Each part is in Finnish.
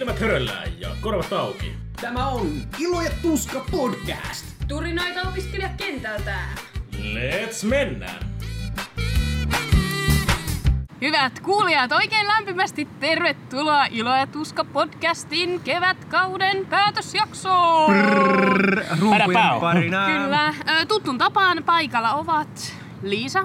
Silmät höröllään ja korvat auki. Tämä on Ilo ja Tuska podcast. Turinoita opiskelijakentältä. Let's mennään! Hyvät kuulijat, oikein lämpimästi tervetuloa Ilo ja Tuska podcastin kevätkauden päätösjaksoon. Rumpujen pau. parina. Kyllä, ö, tutun tapaan paikalla ovat Liisa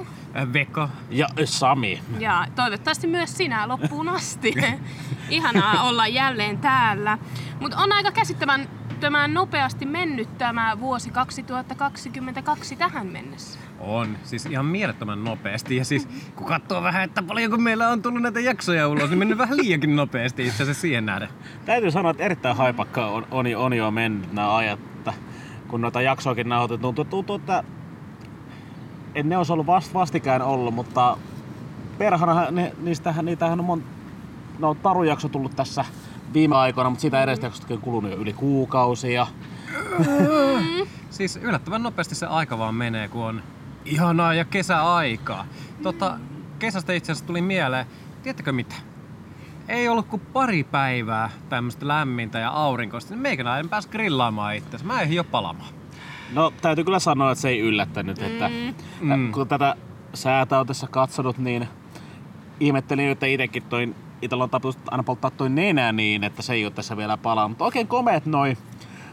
Veko. Ja Sami. ja toivottavasti myös sinä loppuun asti. Ihanaa olla jälleen täällä. Mutta on aika käsittämän tämä nopeasti mennyt tämä vuosi 2022 tähän mennessä. On, siis ihan mielettömän nopeasti. Ja siis kun katsoo vähän, että paljonko meillä on tullut näitä jaksoja ulos, niin mennyt vähän liiankin nopeasti itse asiassa siihen nähden. Täytyy sanoa, että erittäin haipakka on, on, on jo mennyt nämä ajat, kun noita jaksoakin nauhoitettu, tuntuu, tuntuu, että en ne olisi ollut vast, vastikään ollut, mutta perhana ne, niistähän, niitähän on mon, no tarujakso tullut tässä viime aikoina, mutta siitä edestä on kulunut jo yli kuukausia. Siis yllättävän nopeasti se aika vaan menee, kun on ihanaa ja kesäaikaa. Tota, kesästä itse asiassa tuli mieleen, tiedättekö mitä? Ei ollut kuin pari päivää tämmöistä lämmintä ja aurinkoista, niin meikäläinen pääsi grillaamaan itse. Mä ehdin jo palamaan. No täytyy kyllä sanoa, että se ei yllättänyt, että Mm. mm. kun tätä säätä on tässä katsonut, niin ihmettelin, että itsekin toi Itellä on tapus aina polttaa toi nenä niin, että se ei ole tässä vielä palaa. Mutta oikein komeet noi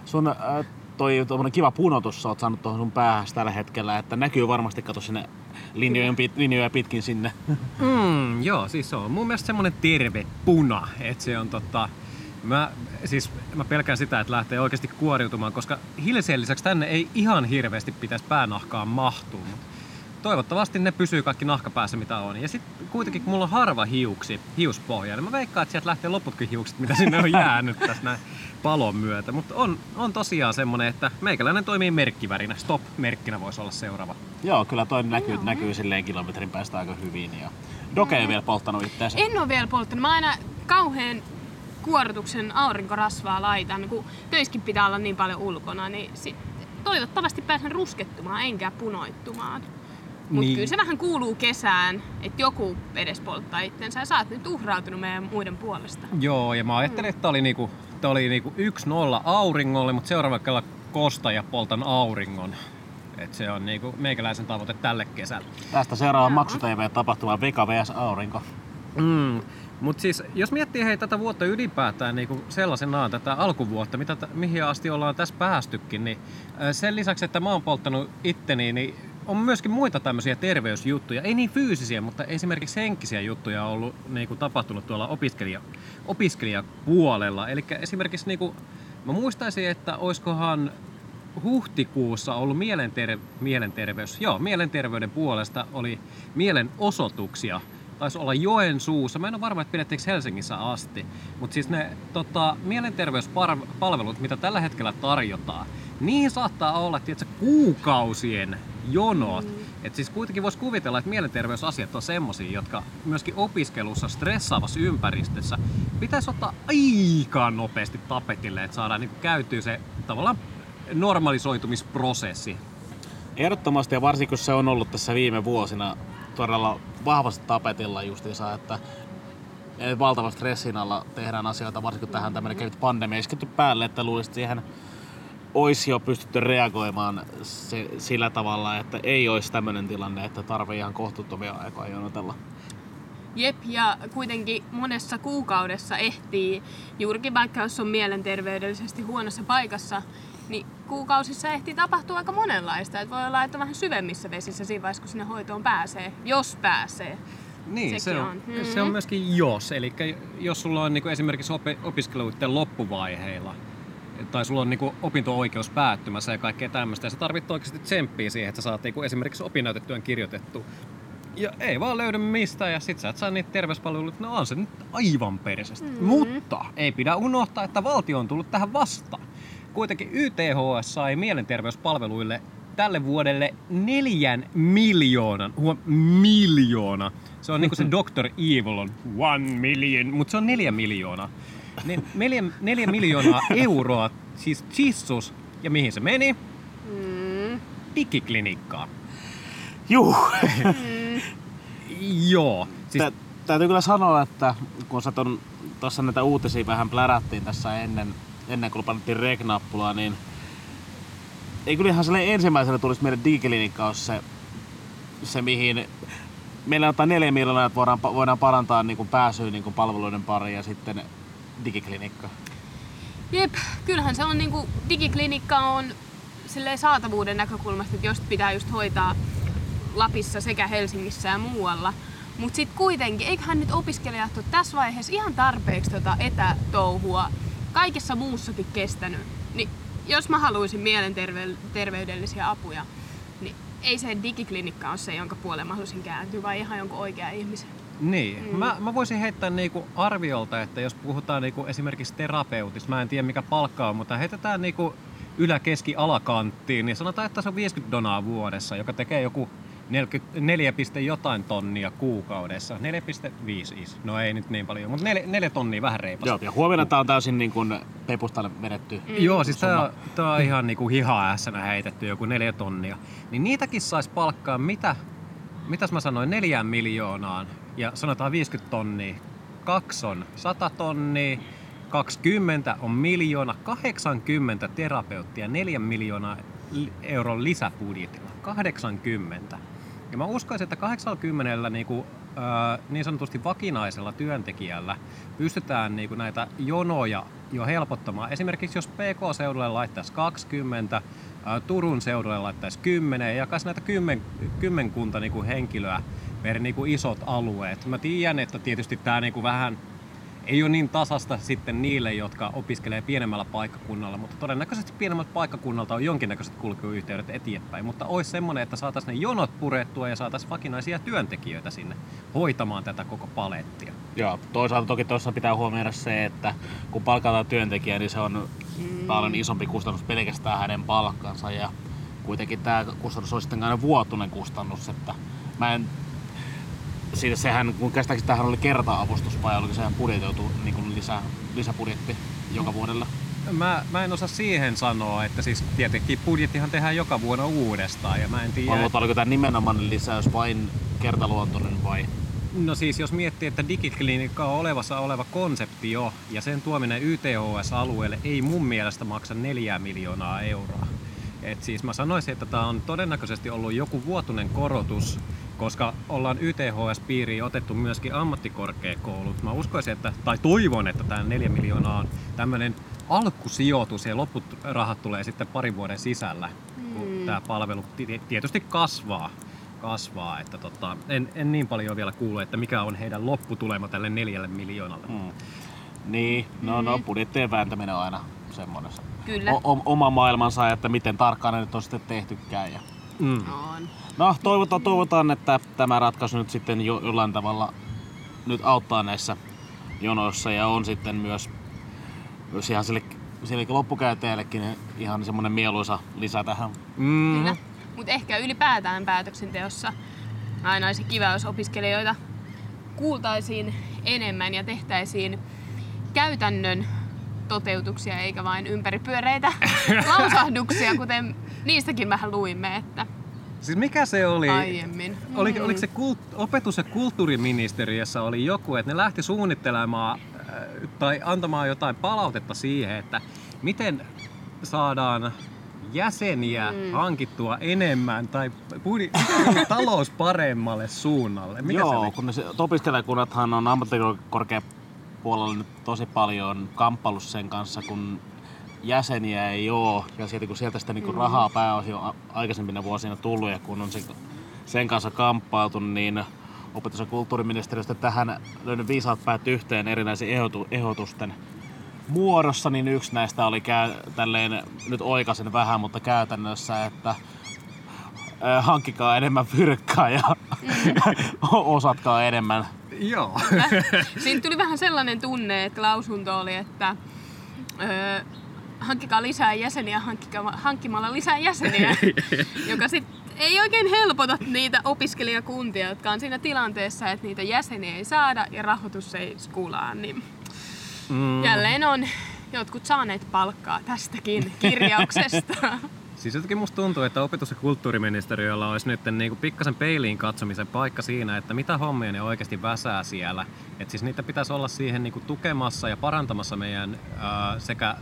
sun äh, toi kiva punotus sä oot saanut tuohon sun päähäs tällä hetkellä, että näkyy varmasti kato sinne linjojen, pit, linjoja pitkin sinne. Mm, joo, siis se on mun mielestä semmonen terve puna, että se on tota... Mä, siis mä pelkään sitä, että lähtee oikeasti kuoriutumaan, koska hilseen lisäksi tänne ei ihan hirveästi pitäisi päänahkaan mahtua. Mut toivottavasti ne pysyy kaikki nahkapäässä mitä on. Ja sitten kuitenkin kun mulla on harva hiuksi, hiuspohja, niin mä veikkaan, että sieltä lähtee loputkin hiukset, mitä sinne on jäänyt tässä näin palon myötä. Mutta on, on tosiaan semmonen, että meikäläinen toimii merkkivärinä. Stop-merkkinä voisi olla seuraava. Joo, kyllä toi näkyy, näkyy silleen kilometrin päästä aika hyvin. Ja Doke ei vielä polttanut itseänsä. En ole vielä polttanut. Mä aina kauhean kuorituksen aurinkorasvaa laitan, kun töiskin pitää olla niin paljon ulkona, niin sit toivottavasti pääsen ruskettumaan enkä punoittumaan. Mutta Niin. kyllä se vähän kuuluu kesään, että joku edes polttaa itsensä ja sä oot nyt uhrautunut meidän muiden puolesta. Joo, ja mä ajattelin, että tää oli niinku, tää oli niinku 1-0 auringolle, mutta seuraava kerralla kosta ja poltan auringon. Et se on niinku meikäläisen tavoite tälle kesälle. Tästä seuraava. Maksu TV-tapahtuma Veka vs. Aurinko. Mm. Mutta siis, jos miettii hei tätä vuotta ylipäätään niin sellaisenaan, tätä alkuvuotta, mitä, mihin asti ollaan tässä päästykin, niin sen lisäksi, että mä oon polttanut itteni, niin on myöskin muita tämmöisiä terveysjuttuja. Ei niin fyysisiä, mutta esimerkiksi henkisiä juttuja on ollut niin kuin tapahtunut tuolla opiskelija, opiskelijapuolella. Eli esimerkiksi niin kuin, mä muistaisin, että oiskohan huhtikuussa ollut mielenter- mielenterveys, joo, mielenterveyden puolesta oli mielenosoituksia. Taisi olla Joensuussa. Mä en ole varma, että pidettiinkö Helsingissä asti. Mutta siis ne tota, mielenterveyspalvelut, mitä tällä hetkellä tarjotaan, niihin saattaa olla tiedätkö, kuukausien jonot. Mm. Et siis kuitenkin voisi kuvitella, että mielenterveysasiat on semmosia, jotka myöskin opiskelussa stressaavassa ympäristössä pitäisi ottaa aika nopeasti tapetille, että saadaan niinku käytyä se tavallaan normalisoitumisprosessi. Ehdottomasti ja varsinkin kun se on ollut tässä viime vuosina todella vahvasti tapetilla justiinsa, että valtavan stressin alla tehdään asioita, varsinkin kun tähän tämmöinen kevyt pandemia isketty päälle, että luulisin, että siihen olisi jo pystytty reagoimaan se, sillä tavalla, että ei olisi tämmöinen tilanne, että tarvii ihan kohtuuttomia aikoja jonotella. Jep, ja kuitenkin monessa kuukaudessa ehtii, juurikin vaikka jos on mielenterveydellisesti huonossa paikassa, niin kuukausissa ehtii tapahtua aika monenlaista. Et voi olla, että vähän syvemmissä vesissä siinä vaiheessa, kun sinne hoitoon pääsee, jos pääsee. Niin, se on, on. on. se on myöskin jos. Eli jos sulla on niinku esimerkiksi opi- opiskeluiden loppuvaiheilla, tai sulla on niinku opinto-oikeus päättymässä ja kaikkea tämmöistä, ja sä tarvitset oikeasti tsemppiä siihen, että sä saat niinku esimerkiksi opinnäytetyön kirjoitettu. Ja ei vaan löydy mistään, ja sit sä et saa niitä terveyspalveluita, no on se nyt aivan persestä. Mm. Mutta ei pidä unohtaa, että valtio on tullut tähän vastaan. Kuitenkin YTHS sai mielenterveyspalveluille tälle vuodelle neljän miljoonan, huom, miljoona. Se on niinku se Dr. Evil on one million, mutta se on neljä miljoonaa. Niin neljä, neljä miljoonaa euroa, siis chissus, ja mihin se meni? Mm. Digiklinikkaan. Juh! Joo. Siis, Tä- täytyy kyllä sanoa, että kun sä ton, tuossa näitä uutisia vähän plärättiin tässä ennen, ennen kuin panettiin rek-nappulaa, niin ei kyllä ihan ensimmäisenä tulisi meidän digiklinikka ole se, se mihin meillä on neljä miljoonaa, että voidaan, voidaan parantaa niin kuin pääsyä niin kuin palveluiden pariin ja sitten digiklinikka. Jep, kyllähän se on niinku, digiklinikka on silleen saatavuuden näkökulmasta, että jos pitää just hoitaa Lapissa sekä Helsingissä ja muualla. Mutta sitten kuitenkin, eiköhän nyt opiskelijat ole tässä vaiheessa ihan tarpeeksi tota etätouhua kaikessa muussakin kestänyt. Niin jos mä haluaisin mielenterveydellisiä apuja, niin ei se digiklinikka ole se, jonka puoleen mä haluaisin kääntyä, vai ihan jonkun oikea ihmisen. Niin, mm. mä, mä voisin heittää niinku arviolta, että jos puhutaan niinku esimerkiksi terapeutista, mä en tiedä mikä palkka on, mutta heitetään niinku ylä-, keski-, alakanttiin, niin sanotaan, että se on 50 donaa vuodessa, joka tekee joku 4, jotain tonnia kuukaudessa. 4,5 No ei nyt niin paljon, mutta 4, 4 tonnia vähän reipas. Joo, ja huomenna tää on täysin niin kuin pepustalle vedetty. Mm. Joo, siis tää, tää on ihan niin kuin hiha heitetty joku 4 tonnia. Niin niitäkin sais palkkaa mitä, mitäs mä sanoin, 4 miljoonaan ja sanotaan 50 tonnia. Kaksi on 100 tonnia, 20 on miljoona, 80 terapeuttia, 4 miljoonaa euron lisäbudjetilla. 80. Ja mä uskoisin, että 80 niin, kuin, niin sanotusti vakinaisella työntekijällä pystytään niin kuin näitä jonoja jo helpottamaan. Esimerkiksi jos PK-seudulle laittaisi 20, Turun seudulle laittaisi 10 ja jakaisi näitä kymmen, kymmenkunta niin kuin henkilöä per niin kuin isot alueet. Mä tiedän, että tietysti tämä niin kuin vähän ei ole niin tasasta sitten niille, jotka opiskelee pienemmällä paikkakunnalla, mutta todennäköisesti pienemmältä paikkakunnalta on jonkinnäköiset kulkuyhteydet eteenpäin. Mutta olisi semmoinen, että saataisiin ne jonot purettua ja saataisiin vakinaisia työntekijöitä sinne hoitamaan tätä koko palettia. Joo, toisaalta toki tuossa pitää huomioida se, että kun palkataan työntekijä, niin se on mm. paljon isompi kustannus pelkästään hänen palkkansa ja kuitenkin tämä kustannus on sitten aina vuotuinen kustannus, että mä en siitä sehän, kun käsittääkseni tähän oli kerta-avustus vai oliko sehän budjetoitu niin kuin lisä, lisäbudjetti joka vuodella? Mä, mä en osaa siihen sanoa, että siis tietenkin budjettihan tehdään joka vuonna uudestaan ja mä en tiedä... Mutta oliko tämä nimenomaan lisäys vain kertaluontoinen vai? No siis jos miettii, että digiklinikka on olevassa oleva konsepti jo ja sen tuominen YTHS-alueelle ei mun mielestä maksa neljää miljoonaa euroa. Et siis mä sanoisin, että tämä on todennäköisesti ollut joku vuotuinen korotus koska ollaan YTHS-piiriin otettu myöskin ammattikorkeakoulut. Mä uskoisin, että, tai toivon, että tämä 4 miljoonaa on tämmöinen alkusijoitus ja loput rahat tulee sitten parin vuoden sisällä, kun mm. tämä palvelu tietysti kasvaa. kasvaa että tota, en, en, niin paljon vielä kuulu, että mikä on heidän lopputulema tälle neljälle miljoonalle. Mm. Niin, no, no mm. budjettien vääntäminen on aina semmoinen Kyllä. O- oma maailmansa, että miten tarkkaan ne nyt on sitten tehtykään. Ja... Mm. On. No toivotaan, toivotaan, että tämä ratkaisu nyt sitten jo, jollain tavalla nyt auttaa näissä jonoissa ja on sitten myös, myös ihan sille, sille loppukäyttäjällekin ihan semmoinen mieluisa lisä tähän. Mm. Mutta ehkä ylipäätään päätöksenteossa aina olisi kiva, jos opiskelijoita kuultaisiin enemmän ja tehtäisiin käytännön toteutuksia eikä vain ympäripyöreitä lausahduksia, kuten niistäkin vähän luimme, että Siis mikä se oli? Aiemmin. Oli, mm. Oliko se kult, opetus- ja kulttuuriministeriössä oli joku, että ne lähti suunnittelemaan äh, tai antamaan jotain palautetta siihen, että miten saadaan jäseniä mm. hankittua enemmän tai talous paremmalle suunnalle? Mikä Joo, se kun se, opiskelijakunnathan on ammattikorkeapuolella nyt tosi paljon kamppailu sen kanssa, kun jäseniä ei ole. Ja sieltä, kun sieltä sitä niin rahaa pääosin on aikaisempina vuosina tullut ja kun on sen, sen kanssa kamppailtu, niin opetus- ja kulttuuriministeriöstä tähän löynyt viisaat päät yhteen erinäisiin ehdotu, ehdotusten muodossa, niin yksi näistä oli käy, tälleen, nyt oikaisen vähän, mutta käytännössä, että äh, hankkikaa enemmän fyrkkaa ja osatkaa enemmän. Joo. Siinä tuli vähän sellainen tunne, että lausunto oli, että öö, hankkikaa lisää jäseniä hankkikaa, hankkimalla lisää jäseniä, joka sitten ei oikein helpota niitä opiskelijakuntia, jotka on siinä tilanteessa, että niitä jäseniä ei saada ja rahoitus ei skulaa. Niin mm. Jälleen on jotkut saaneet palkkaa tästäkin kirjauksesta. Siis jotenkin musta tuntuu, että opetus- ja kulttuuriministeriöllä olisi nyt niin pikkasen peiliin katsomisen paikka siinä, että mitä hommia ne oikeasti väsää siellä. Et siis niitä pitäisi olla siihen niin kuin tukemassa ja parantamassa meidän ää, sekä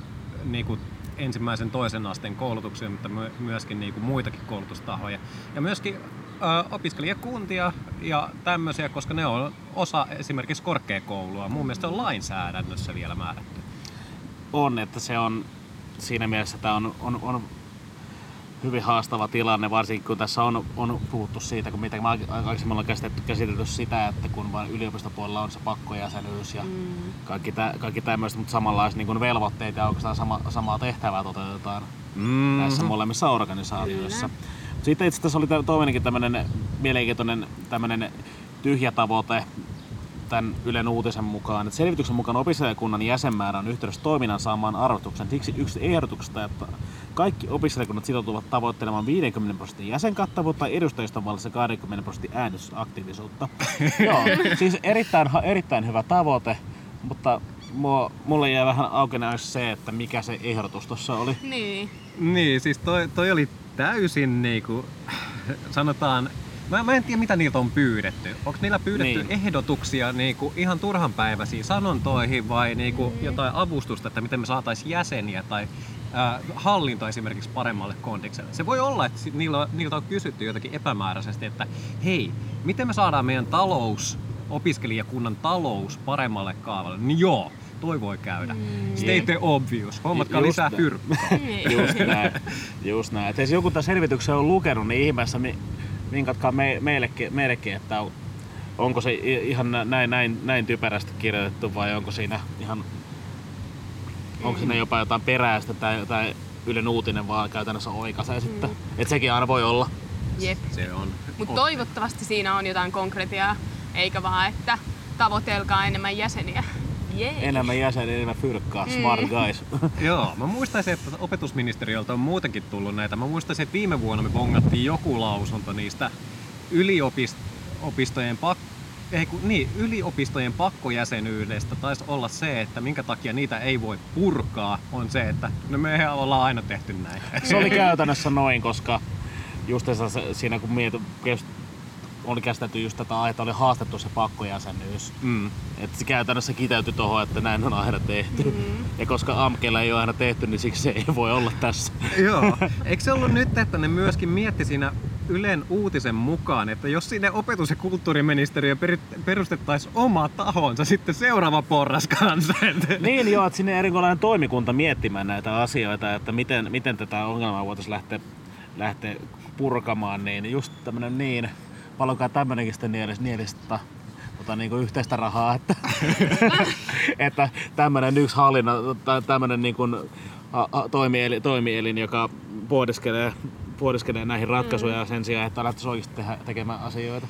niin kuin ensimmäisen toisen asteen koulutuksia, mutta my- myöskin niin kuin muitakin koulutustahoja. Ja myöskin ää, opiskelijakuntia ja tämmöisiä, koska ne on osa esimerkiksi korkeakoulua. Mun mielestä on lainsäädännössä vielä määrätty. On, että se on siinä mielessä tämä on, on, on hyvin haastava tilanne, varsinkin kun tässä on, on puhuttu siitä, kun mitä me aikaisemmin ollaan käsitelty, käsitelty sitä, että kun vain yliopistopuolella on se pakkojäsenyys ja mm. kaikki, tä, kaikki tämmöistä, mutta samanlaista niin velvoitteita ja oikeastaan sama, samaa tehtävää toteutetaan mm. näissä molemmissa organisaatioissa. Kyllä. Sitten itse asiassa oli toinenkin tämmöinen mielenkiintoinen tämmöinen tyhjä tavoite, tämän Ylen uutisen mukaan, että selvityksen mukaan opiskelijakunnan jäsenmäärä on yhteydessä toiminnan saamaan arvotuksen. Siksi yksi ehdotuksesta, että kaikki opiskelijakunnat sitoutuvat tavoittelemaan 50 prosentin jäsenkattavuutta ja edustajista vallassa 20 prosentin äänestysaktiivisuutta. Joo, siis erittäin, erittäin hyvä tavoite, mutta mua, mulle jäi vähän aukena se, että mikä se ehdotus tuossa oli. Niin. Niin, siis toi, toi oli täysin niinku, sanotaan, Mä, mä en tiedä, mitä niiltä on pyydetty. Onko niillä pyydetty niin. ehdotuksia niinku ihan turhanpäiväisiin sanontoihin vai niinku mm. jotain avustusta, että miten me saataisiin jäseniä tai hallinto esimerkiksi paremmalle kondikselle. Se voi olla, että niillä, niiltä on kysytty jotenkin epämääräisesti, että hei, miten me saadaan meidän talous, opiskelijakunnan talous paremmalle kaavalle? Niin joo, toi voi käydä. Mm. State obvious. Hommatkaa lisää fyrkkaa. Just näin. Just näin. Et jos joku tämän selvityksen on lukenut, niin ihmeessä vinkatkaa me, meillekin, meillekin, että onko se ihan näin, näin, näin typerästi kirjoitettu vai onko siinä ihan onko siinä jopa jotain peräistä tai jotain Ylen uutinen vaan käytännössä oikaisee mm. sitten. Et sekin aina voi olla. Jep. Se on. Mutta toivottavasti siinä on jotain konkretiaa, eikä vaan, että tavoitelkaa enemmän jäseniä. Jee. Enemmän jäseniä, enemmän fyrkkaa, mm. smart guys. Joo, mä muistaisin, että opetusministeriöltä on muutenkin tullut näitä. Mä muistaisin, että viime vuonna me bongattiin joku lausunto niistä yliopistojen pak- ei, kun, niin, yliopistojen pakkojäsenyydestä taisi olla se, että minkä takia niitä ei voi purkaa, on se, että no me ollaan aina tehty näin. Se oli käytännössä noin, koska just siinä kun mietin, oli käsitelty just tätä että oli haastettu se pakkojäsenyys. Mm. Että se käytännössä kiteytyi tuohon, että näin on aina tehty. Mm. Ja koska AMKella ei ole aina tehty, niin siksi se ei voi olla tässä. Joo. Eikö se ollut nyt, että ne myöskin mietti siinä Ylen uutisen mukaan, että jos sinne opetus- ja kulttuuriministeriö perustettaisiin oma tahonsa sitten seuraava porras kanssa. Niin joo, että sinne erikoinen toimikunta miettimään näitä asioita, että miten, miten tätä ongelmaa voitaisiin lähteä, lähteä purkamaan, niin just tämmöinen niin paljonkaan tämmöinenkin sitten nielis, nielistä tota, niin kuin yhteistä rahaa, että, että tämmöinen yksi hallinna, tämmöinen niin kuin, a, a, toimielin, toimielin, joka pohdiskelee, pohdiskelee näihin ratkaisuja mm. sen sijaan, että lähtisi oikeasti tehdä, tekemään asioita.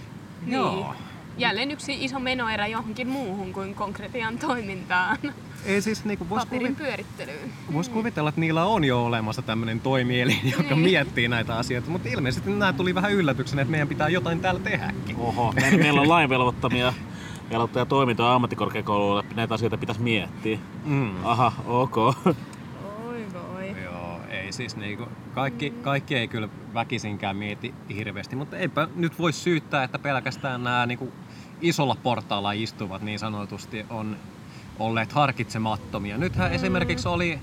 Niin. Joo. Jälleen yksi iso menoerä johonkin muuhun kuin konkretian toimintaan. Ei siis niinku vois Paperin kuvi... pyörittelyyn. Vois kuvitella, että niillä on jo olemassa tämmöinen toimielin, joka niin. miettii näitä asioita, mutta ilmeisesti nämä tuli vähän yllätyksenä, että meidän pitää jotain täällä tehdäkin. Oho, meillä on lainvelvoittamia velvoittaja toimintoja ammattikorkeakouluille, näitä asioita pitäisi miettiä. Mm. Aha, ok. Ei siis niinku, kaikki, kaikki ei kyllä väkisinkään mieti hirveästi, mutta eipä nyt voi syyttää, että pelkästään nämä niinku isolla portaalla istuvat niin sanotusti on olleet harkitsemattomia. Nythän mm. esimerkiksi oli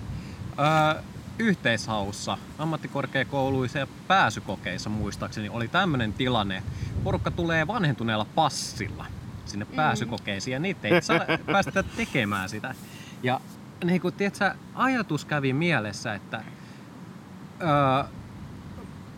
ö, yhteishaussa, ammattikorkeakouluissa ja pääsykokeissa muistaakseni oli tämmöinen tilanne. Porukka tulee vanhentuneella passilla sinne mm. pääsykokeisiin ja niitä ei saa päästä tekemään sitä. Ja niin kun, tiedätkö, ajatus kävi mielessä, että ö,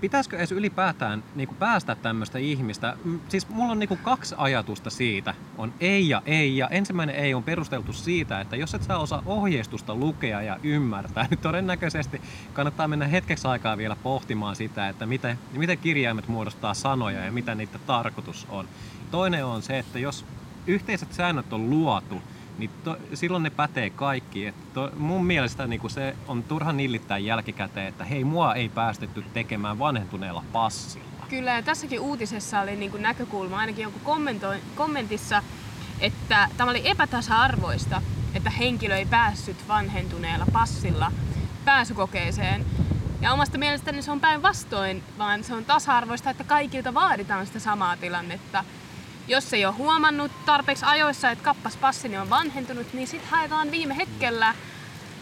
pitäisikö edes ylipäätään niin kuin päästä tämmöistä ihmistä? Siis mulla on niin kuin kaksi ajatusta siitä. On ei ja ei. Ja ensimmäinen ei on perusteltu siitä, että jos et saa osaa ohjeistusta lukea ja ymmärtää, niin todennäköisesti kannattaa mennä hetkeksi aikaa vielä pohtimaan sitä, että miten, miten kirjaimet muodostaa sanoja ja mitä niiden tarkoitus on. Toinen on se, että jos yhteiset säännöt on luotu, niin to, silloin ne pätee kaikki. Et to, mun mielestä niin se on turha nillittää jälkikäteen, että hei, mua ei päästetty tekemään vanhentuneella passilla. Kyllä, ja tässäkin uutisessa oli niin kuin näkökulma, ainakin jonkun kommentissa, että tämä oli epätasa-arvoista, että henkilö ei päässyt vanhentuneella passilla pääsykokeeseen. Ja omasta mielestäni se on päinvastoin, vaan se on tasa-arvoista, että kaikilta vaaditaan sitä samaa tilannetta. Jos ei ole huomannut tarpeeksi ajoissa, että kappas on vanhentunut, niin sitten haetaan viime hetkellä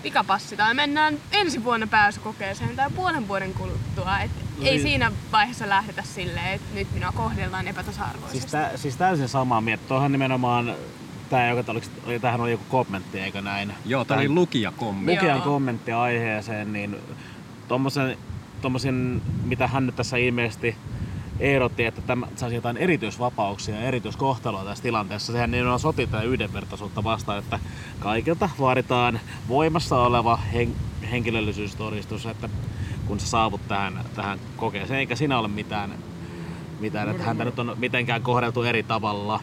pikapassi tai mennään ensi vuonna pääsykokeeseen tai puolen vuoden kuluttua. Et No ei niin. siinä vaiheessa lähdetä silleen, että nyt minua kohdellaan epätasa-arvoisesti. Siis, tä, siis täysin samaa mieltä. Tuohan nimenomaan Tää, joka oli, tähän oli joku kommentti, eikö näin? Joo, tää oli lukijakommentti. lukijan kommentti aiheeseen, niin tommosen, tommosen, mitä hän nyt tässä ilmeisesti ehdotti, että tämä saisi jotain erityisvapauksia ja erityiskohtelua tässä tilanteessa. Sehän niin on soti tätä yhdenvertaisuutta vastaan, että kaikilta vaaditaan voimassa oleva hen, henkilöllisyystodistus, että kun sä saavut tähän, tähän kokeeseen, eikä siinä ole mitään, mitään että häntä nyt on mitenkään kohdeltu eri tavalla.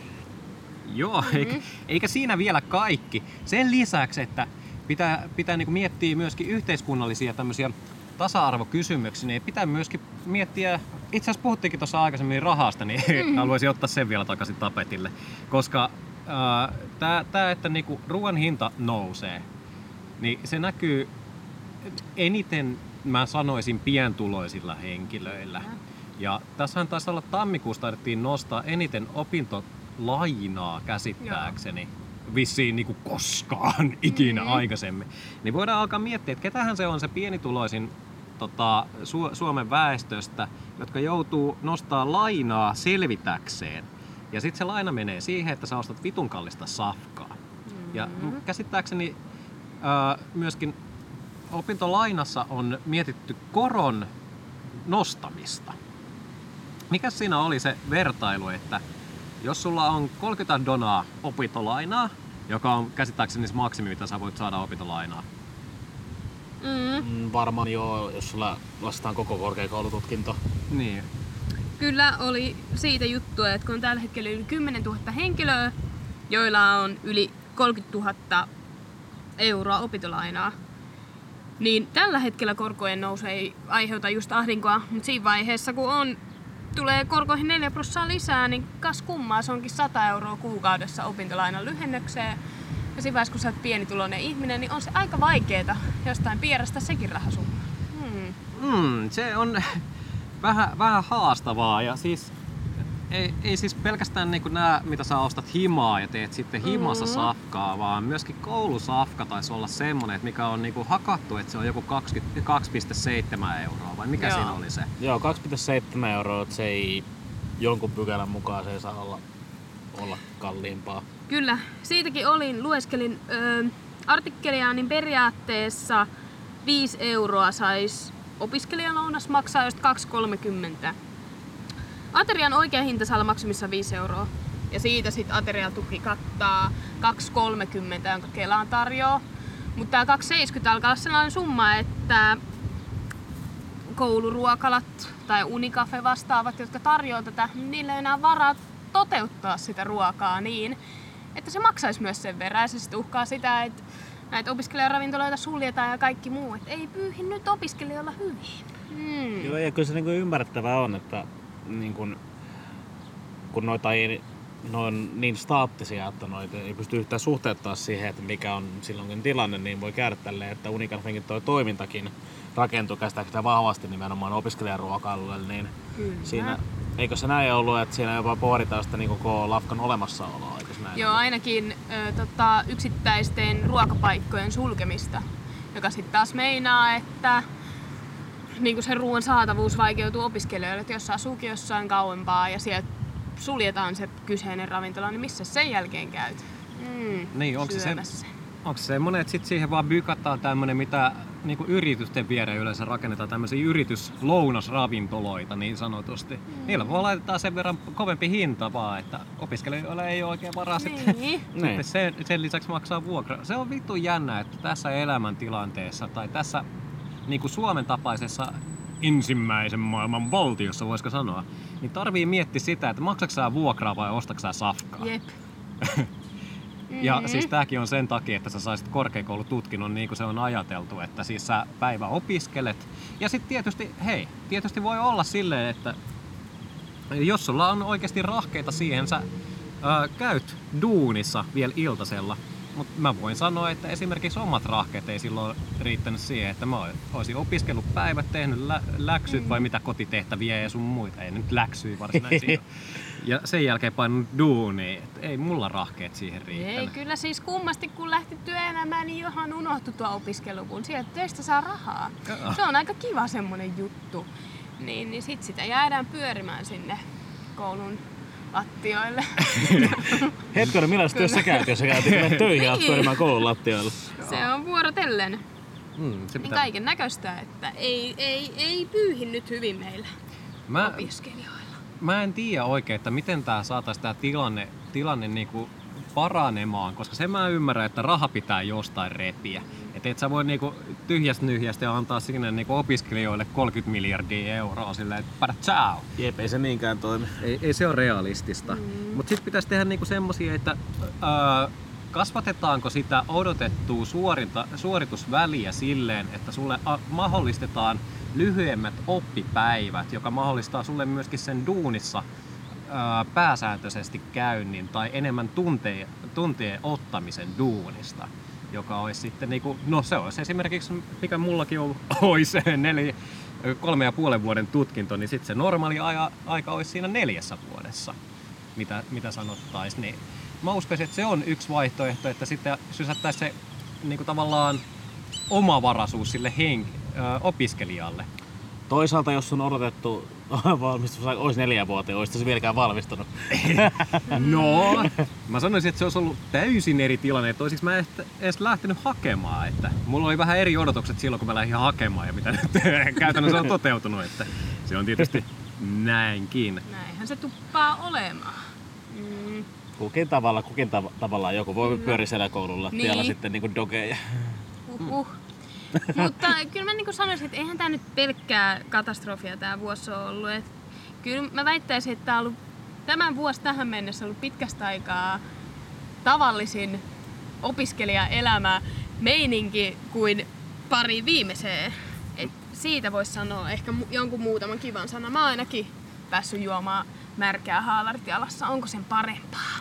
Joo, eikä, eikä siinä vielä kaikki. Sen lisäksi, että pitää, pitää niinku miettiä myöskin yhteiskunnallisia tämmöisiä tasa-arvokysymyksiä, niin pitää myöskin miettiä, itse asiassa puhuttiinkin tuossa aikaisemmin rahasta, niin mm. haluaisin ottaa sen vielä takaisin tapetille. Koska äh, tämä, tää, että niinku ruoan hinta nousee, niin se näkyy eniten, mä sanoisin, pientuloisilla henkilöillä. Ja tässähän taisi olla tammikuussa taidettiin nostaa eniten opintolainaa käsittääkseni. Vissiin niinku koskaan ikinä Mm. aikaisemmin. Niin voidaan alkaa miettiä, että ketähän se on se pienituloisin tota, Su- Suomen väestöstä, jotka joutuu nostaa lainaa selvitäkseen. Ja sitten se laina menee siihen, että sä ostat vitun kallista safkaa. Ja käsittääkseni ää, myöskin opintolainassa on mietitty koron nostamista. Mikä siinä oli se vertailu, että jos sulla on 30 donaa opintolainaa, joka on käsittääkseni se maksimi, mitä sä voit saada opintolainaa. Mm. Mm, varmaan joo, jos sulla lastaan koko korkeakoulututkinto. Niin. Kyllä oli siitä juttua, että kun on tällä hetkellä yli 10 000 henkilöä, joilla on yli 30 000 euroa opintolainaa, niin tällä hetkellä korkojen nousu ei aiheuta just ahdinkoa, mutta siinä vaiheessa kun on, tulee korkoihin 4 prosenttia lisää, niin kas kummaa, se onkin 100 euroa kuukaudessa opintolainan lyhennykseen. Ja siinä vaiheessa, kun sä oot pienituloinen ihminen, niin on se aika vaikeeta jostain pierästä sekin rahasumma. Hmm. Mm, se on vähän, vähän haastavaa ja siis ei, ei siis pelkästään niin nämä, mitä sä ostat himaa ja teet sitten himassa Mhm. safkaa, vaan myöskin koulusafka taisi olla semmonen, että mikä on niinku hakattu, että se on joku 20 2,7 euroa, vai mikä Joo. siinä oli se? Joo, 2,7 euroa, että se ei jonkun pykälän mukaan se ei saa olla, olla kalliimpaa. Kyllä, siitäkin olin, lueskelin ö, artikkelia, niin periaatteessa 5 euroa sais opiskelijalounas maksaa just 2,30. Aterian oikea hinta saa maksimissa 5 euroa. Ja siitä sitten ateriatuki kattaa 2,30, jonka Kelaan tarjoaa. Mutta tämä 2,70 alkaa olla sellainen summa, että kouluruokalat tai unikafe vastaavat, jotka tarjoaa tätä, niin niillä ei enää varaa toteuttaa sitä ruokaa niin, että se maksaisi myös sen verran. Ja se sitten uhkaa sitä, että näitä opiskelijaravintoloita suljetaan ja kaikki muu. Että ei pyyhi nyt opiskelijoilla hyvin. Mm. Joo, ja kyllä se niinku ymmärrettävää on, että niin kun, kun noita ei, ne on niin staattisia, että noita ei pysty yhtään suhteuttaa siihen, että mikä on silloinkin tilanne, niin voi käydä tälleen, että Unicarfenkin toi toimintakin rakentuu käsittääkseni vahvasti nimenomaan opiskelijaruokailulle, niin Kyllä. siinä, eikö se näin ollut, että siinä jopa pohditaan sitä niin koko lafkan olemassaoloa, eikö se näin Joo, ollut? ainakin ö, tota, yksittäisten ruokapaikkojen sulkemista, joka sitten taas meinaa, että niin se ruoan saatavuus vaikeutuu opiskelijoille, että jos asuukin jossain kauempaa ja sieltä suljetaan se kyseinen ravintola, niin missä sen jälkeen käyt? Mm, Niin, onko se se- syömässä. Onko se semmonen, että sit siihen vaan bykataan tämmönen, mitä niinku yritysten viereen yleensä rakennetaan tämmöisiä yrityslounasravintoloita niin sanotusti. Mm. Niillä voi laitetaan sen verran kovempi hinta vaan, että opiskelijoilla ei ole oikein varaa sitten Niin. Niin. Sitten sen, sen lisäksi maksaa vuokra. Se on vittu jännä, että tässä elämäntilanteessa tai tässä niin kuin Suomen tapaisessa ensimmäisen maailman valtiossa, voisiko sanoa, niin tarvii miettiä sitä, että maksatko sä vuokraa vai ostatko sä safkaa. Jep. Ja Mhm. siis tääkin on sen takia, että sä saisit korkeakoulututkinnon niin kuin se on ajateltu, että siis sä päivä opiskelet. Ja sitten tietysti, hei, tietysti voi olla silleen, että jos sulla on oikeasti rahkeita siihen, sä ää, käyt duunissa vielä iltasella, Mutta mä voin sanoa, että esimerkiksi omat rahkeet ei silloin riittänyt siihen, että mä olisin opiskellut päivät, tehnyt lä- läksyt mm. vai mitä kotitehtäviä ja sun muita. Ei nyt läksyjä varsinaisia. ja sen jälkeen painunut duuni. Ei mulla rahkeet siihen riittänyt. Ei, kyllä siis kummasti kun lähti työelämään, niin johan unohtui tuo opiskelu, kun sieltä töistä saa rahaa. Se on aika kiva semmonen juttu. Niin, niin sit sitä jäädään pyörimään sinne koulun lattioille. Hetkinen, millaista työssä käyt, jos sä käyt töihin ja Niin. pyörimään koulun lattioilla? Se on vuorotellen. Mm, se Niin pitää... kaiken näköistä, että ei, ei, ei pyyhi nyt hyvin meillä Mä, opiskelijoilla. mä en tiedä oikein, että miten tää saataisiin tää tilanne, tilanne niinku paranemaan, koska sen mä ymmärrän, että raha pitää jostain repiä. Että et sä voi niinku tyhjästä nyhjästä antaa sinne niinku opiskelijoille 30 miljardia euroa silleen, että pada ciao. Jep, ei se niinkään toimi. Ei, ei se ole realistista. Mm. Mutta sitten pitäisi tehdä niinku semmosia, että ää, kasvatetaanko sitä odotettua suorinta, suoritusväliä silleen, että sulle a, mahdollistetaan lyhyemmät oppipäivät, joka mahdollistaa sulle myöskin sen duunissa ää, pääsääntöisesti käynnin tai enemmän tunteja, tuntien ottamisen duunista joka olisi sitten niinku, no se olisi esimerkiksi, mikä mullakin on, olisi neljä, kolme ja puolen vuoden tutkinto, niin sitten se normaali aja, aika olisi siinä neljässä vuodessa, mitä, mitä sanottaisiin. Niin mä uskoisin, että se on yksi vaihtoehto, että sitten sysättäisiin se niinku tavallaan omavaraisuus sille henk, ö, opiskelijalle. Toisaalta, jos on odotettu valmistus olisi neljä vuotta, olisi se vieläkään valmistunut. No, mä sanoisin, että se olisi ollut täysin eri tilanne, että olisinko mä edes lähtenyt hakemaan. Että mulla oli vähän eri odotukset silloin, kun mä lähdin hakemaan ja mitä nyt käytännössä on toteutunut. Että se on tietysti näinkin. Näinhän se tuppaa olemaan. Mm, Kukin tavalla, kukin tav- tavallaan joku voi pyörisellä koulun lattialla Niin. sitten niinku dogeja. uhuh. Mutta kyllä mä niin sanoisin, että eihän tämä nyt pelkkää katastrofia tämä vuosi ole ollut. Et kyllä mä väittäisin, että tämä on ollut tämän vuosi tähän mennessä ollut pitkästä aikaa tavallisin opiskelijaelämä meininki kuin pari viimeiseen. Et siitä voisi sanoa ehkä mu- jonkun muutaman kivan sanan. Mä oon ainakin päässyt juomaan märkää haalarit jalassa. Onko sen parempaa?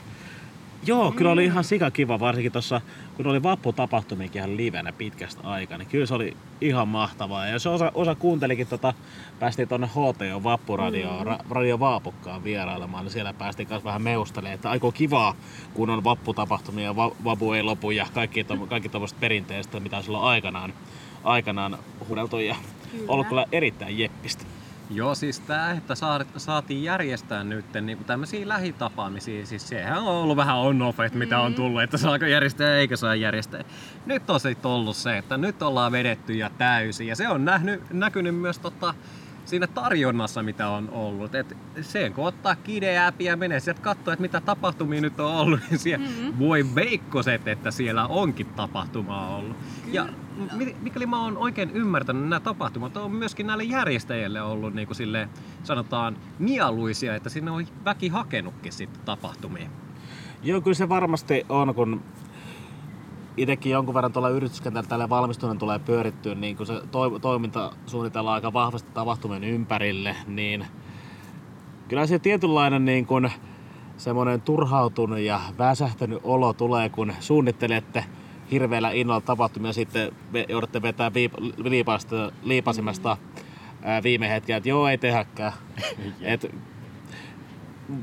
Joo, kyllä oli ihan sika kiva, varsinkin tuossa, kun oli vapputapahtumikin ihan livenä pitkästä aikaa, niin kyllä se oli ihan mahtavaa. Ja jos osa, osa kuuntelikin, tota, päästiin tuonne HTO Vappuradioon, mm. ra, Radio Vaapukkaan vierailemaan, niin siellä päästiin kanssa vähän meustelemaan, että aiko kivaa, kun on vapputapahtumia ja va, vapu ei lopu ja kaikki, to, kaikki tuommoiset perinteistä, mitä on silloin aikanaan, aikanaan huudeltu ja Kyllä. ollut kyllä erittäin jeppistä. Joo, siis tää, että saat- saatiin järjestää nyt niinku tämmöisiä lähitapaamisia, siis sehän on ollut vähän on-off, että mitä on tullut, että saako järjestää eikä saa järjestää. Nyt on sitten ollut se, että nyt ollaan vedetty ja täysin, ja se on nähnyt, näkynyt myös tota, siinä tarjonnassa, mitä on ollut. Et sen kun ottaa kideäpi ja menee sieltä katsoa, että mitä tapahtumia nyt on ollut, niin siellä mm-hmm. voi veikkoset, että siellä onkin tapahtumaa ollut. Ja mi- mikäli mä oon oikein ymmärtänyt, nämä tapahtumat on myöskin näille järjestäjille ollut niin kuin sille, sanotaan mieluisia, että sinne on väki hakenutkin sitten tapahtumia. Joo, kyllä se varmasti on, kun itsekin jonkun verran tuolla yrityskentällä tälle valmistuminen tulee pyörittyä, niin kun se to- toiminta suunnitellaan aika vahvasti tapahtumien ympärille, niin kyllä se tietynlainen niin kun semmoinen turhautunut ja väsähtänyt olo tulee, kun suunnittelette hirveällä innolla tapahtumia sitten joudutte vetää viip- liipasta, liipasimesta ää, viime hetkellä, että joo, ei tehäkään. Et,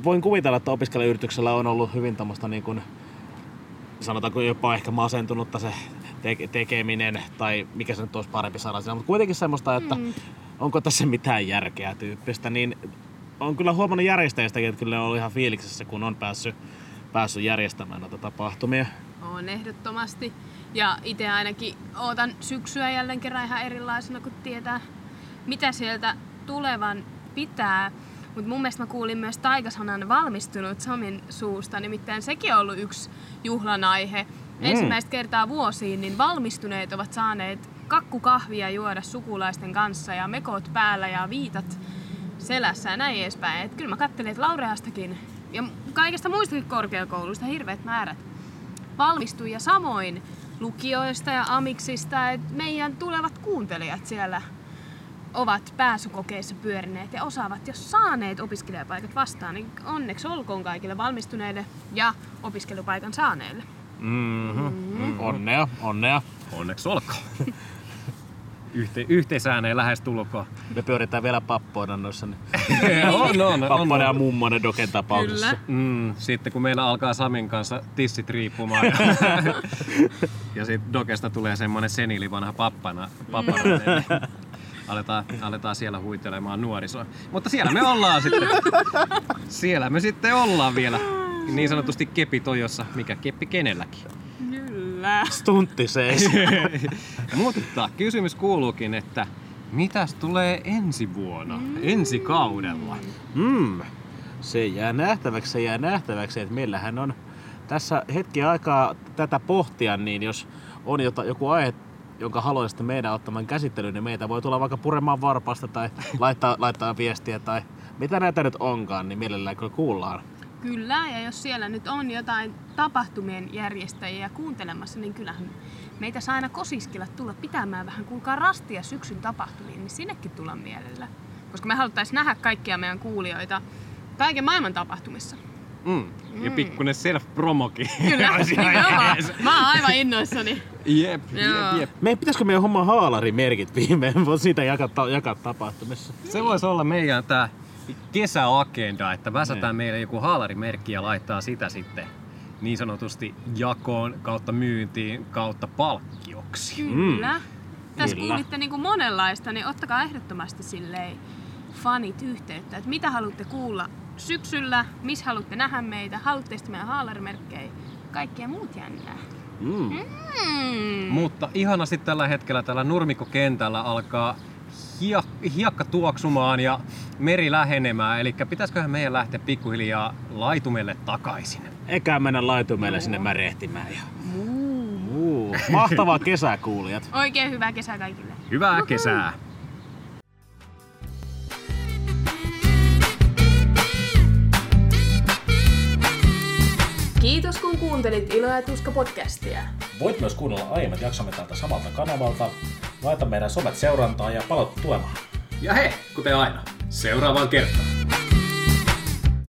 voin kuvitella, että opiskelijayrityksellä on ollut hyvin tämmöistä niin kuin, sanotaanko jopa ehkä masentunutta se te- tekeminen, tai mikä se nyt olisi parempi sana siinä, mutta kuitenkin semmoista, että mm. onko tässä mitään järkeä tyyppistä, niin on kyllä huomannut järjestäjistäkin, että kyllä on ollut ihan fiiliksessä, kun on päässyt, päässyt järjestämään näitä tapahtumia. On ehdottomasti. Ja itse ainakin ootan syksyä jälleen kerran ihan erilaisena, kun tietää, mitä sieltä tulevan pitää. Mutta mun mielestä mä kuulin myös taikasanan valmistunut Samin suusta, nimittäin sekin on ollut yksi juhlan aihe. Mm. Ensimmäistä kertaa vuosiin niin valmistuneet ovat saaneet kakkukahvia juoda sukulaisten kanssa ja mekot päällä ja viitat selässä ja näin edespäin. Et kyllä mä kattelin, että Laureastakin ja kaikista muistakin korkeakouluista hirveät määrät valmistui ja samoin lukioista ja amiksista, että meidän tulevat kuuntelijat siellä ovat pääsykokeissa pyörineet ja osaavat jo saaneet opiskelijapaikat vastaan, niin onneksi olkoon kaikille valmistuneille ja opiskelupaikan saaneille. Mm-hmm. Onnea, onnea. Onneksi olkoon. Yhte, yhteisääneen lähes tulkoon. Me pyöritään vielä pappoina noissa. Niin on, on, on, pappoina ja on. mummonen Doken tapauksessa. Kyllä. Mm, sitten kun meillä alkaa Samin kanssa tissit riippumaan ja, ja sitten Dokesta tulee semmonen senili vanha pappana, pappana niin aletaan, aletaan siellä huitelemaan nuorisoa. Mutta siellä me ollaan sitten. Siellä me sitten ollaan vielä niin sanotusti kepi tojossa, mikä keppi kenelläkin. Kyllä. Stuntti seis. Mutta kysymys kuuluukin, että mitäs tulee ensi vuonna, ensi kaudella? Mm. Se jää nähtäväksi, se jää nähtäväksi, että meillähän on tässä hetki aikaa tätä pohtia, niin jos on jota, joku aihe, jonka haluaisitte meidän ottamaan käsittelyyn, niin meitä voi tulla vaikka puremaan varpasta tai laittaa, laittaa viestiä tai mitä näitä nyt onkaan, niin mielellään kyllä kuullaan. Kyllä, ja jos siellä nyt on jotain tapahtumien järjestäjiä kuuntelemassa, niin kyllähän meitä saa aina kosiskella tulla pitämään vähän, kuulkaa rastia syksyn tapahtumiin, niin sinnekin tulla mielellä. Koska me haluttaisiin nähdä kaikkia meidän kuulijoita kaiken maailman tapahtumissa. Mm. Ja pikkunen self-promokin. Kyllä, nimenomaan. Mä oon aivan innoissani. Jep, jep, jep. Me pitäisikö meidän homma haalarimerkit viimein? Voisi siitä jakaa, ta- jakaa tapahtumissa. Se voisi olla meidän tää kesäagenda, että väsätään Niin. meille joku haalarimerkki ja laittaa sitä sitten niin sanotusti jakoon kautta myyntiin kautta palkkioksi. Kyllä. Tässä Kyllä. kuulitte niin kuin monenlaista, niin ottakaa ehdottomasti silleen fanit yhteyttä, että mitä haluatte kuulla syksyllä, missä haluatte nähdä meitä, haluatte sitten meidän haalarimerkkejä, kaikkea muut jännää. Mm. Mm. Mutta ihanasti tällä hetkellä tällä nurmikkokentällä alkaa hiak- hiekka tuoksumaan ja meri lähenemään. Eli pitäisiköhän meidän lähteä pikkuhiljaa laitumelle takaisin. Eikä mennä laitumelle sinne märehtimään. Ja... Muu. Mahtavaa kesää kuulijat. Oikein hyvää kesää kaikille. Hyvää kesää! Kiitos kun kuuntelit Ilo ja Tuska podcastia. Voit myös kuunnella aiemmat jaksomme tältä samalta kanavalta. Laita meidän somet seurantaan ja palautu tulemaan. Ja hei, kuten aina, seuraavaan kertaan!